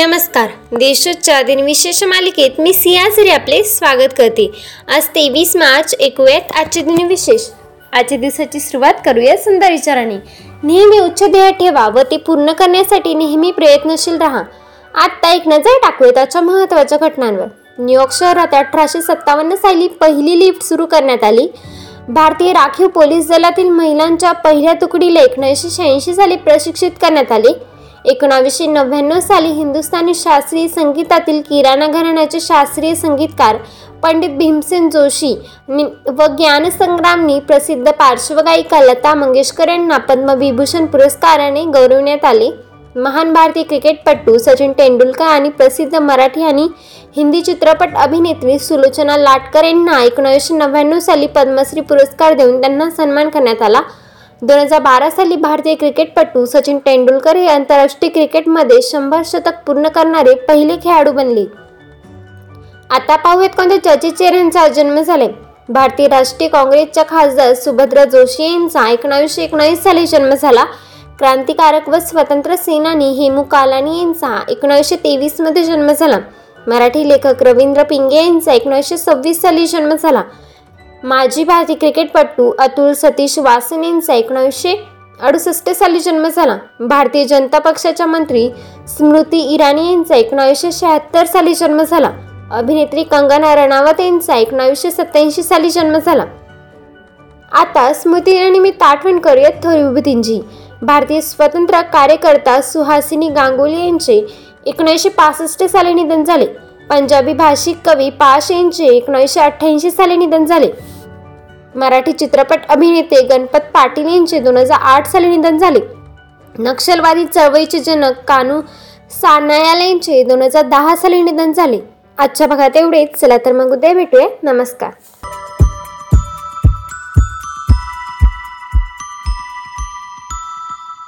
नमस्कार. देशोच्या दिनविशेष मालिकेत मी सियाझरी आपले स्वागत करते. आज तेवीस मार्च ऐकूयात आजचे दिनविशेष आजच्या दिवसाची सुरुवात करूया सुंदर विचाराने. नेहमी उच्च ध्येय ठेवा व ते पूर्ण करण्यासाठी नेहमी प्रयत्नशील राहा. आत्ता एक नजर टाकूया त्याच्या महत्त्वाच्या घटनांवर. न्यूयॉर्क शहरात अठराशे सत्तावन्न साली पहिली लिफ्ट सुरू करण्यात आली. भारतीय राखीव पोलीस दलातील महिलांच्या पहिल्या तुकडीला एकोणीसशे शहाऐंशी साली प्रशिक्षित करण्यात आले. एकोणावीसशे नव्याण्णव साली हिंदुस्थानी शास्त्रीय संगीतातील किराणा घराण्याचे शास्त्रीय संगीतकार पंडित भीमसेन जोशी नि- व ज्ञानसंग्रामनी प्रसिद्ध पार्श्वगायिका लता मंगेशकर यांना पद्मविभूषण पुरस्काराने गौरवण्यात आले. महान भारतीय क्रिकेटपटू सचिन तेंडुलकर आणि प्रसिद्ध मराठी आणि हिंदी चित्रपट अभिनेत्री सुलोचना लाटकर यांना एकोणीसशे नव्याण्णव साली पद्मश्री पुरस्कार देऊन त्यांना सन्मान करण्यात आला. दोन हजार बारा साली भारतीय क्रिकेटपटू सचिन तेंडुलकर हे आंतरराष्ट्रीय क्रिकेटमध्ये शंभर शतक पूर्ण करणारे पहिले खेळाडू बनले. आता पाहूयात कोणत्या चर्चित यांचा जन्म झाले. भारतीय राष्ट्रीय काँग्रेसच्या खासदार सुभद्रा जोशी यांचा एकोणावीसशे एकोणावीस साली जन्म झाला. क्रांतिकारक व स्वतंत्र सेनानी हेमू कालानी यांचा एकोणावीसशे तेवीसमध्ये जन्म झाला. मराठी लेखक रवींद्र पिंगे यांचा एकोणीसशे सव्वीस साली जन्म झाला. माजी भारतीय क्रिकेटपटू अतुल सतीश वासन यांचा एकोणीसशे अडुसष्ट साली जन्म झाला. भारतीय जनता पक्षाच्या मंत्री स्मृती इराणी यांचा एकोणावीसशे शहात्तर साली जन्म झाला. अभिनेत्री कंगना रणावत यांचा एकोणावीसशे सत्याऐंशी साली जन्म झाला. आता स्मृती इराणीनिमित्त आठवण करूयात थोर विभूतींची भारतीय स्वतंत्र कार्यकर्ता सुहासिनी गांगुली यांचे एकोणीसशे पासष्ट साली निधन झाले. पंजाबी भाषिक कवी पाश यांचे एकोणीसशे अठ्ठ्याऐंशी साली निधन झाले. मराठी चित्रपट अभिनेते गणपत पाटील यांचे दोन हजार आठ साली निधन झाले. नक्षलवादी चळवळीचे जनक कानू सानायाल यांचे दोन हजार दहा साली निधन झाले. आजच्या भागात एवढेच. चला तर मग उद्या भेटूया. नमस्कार.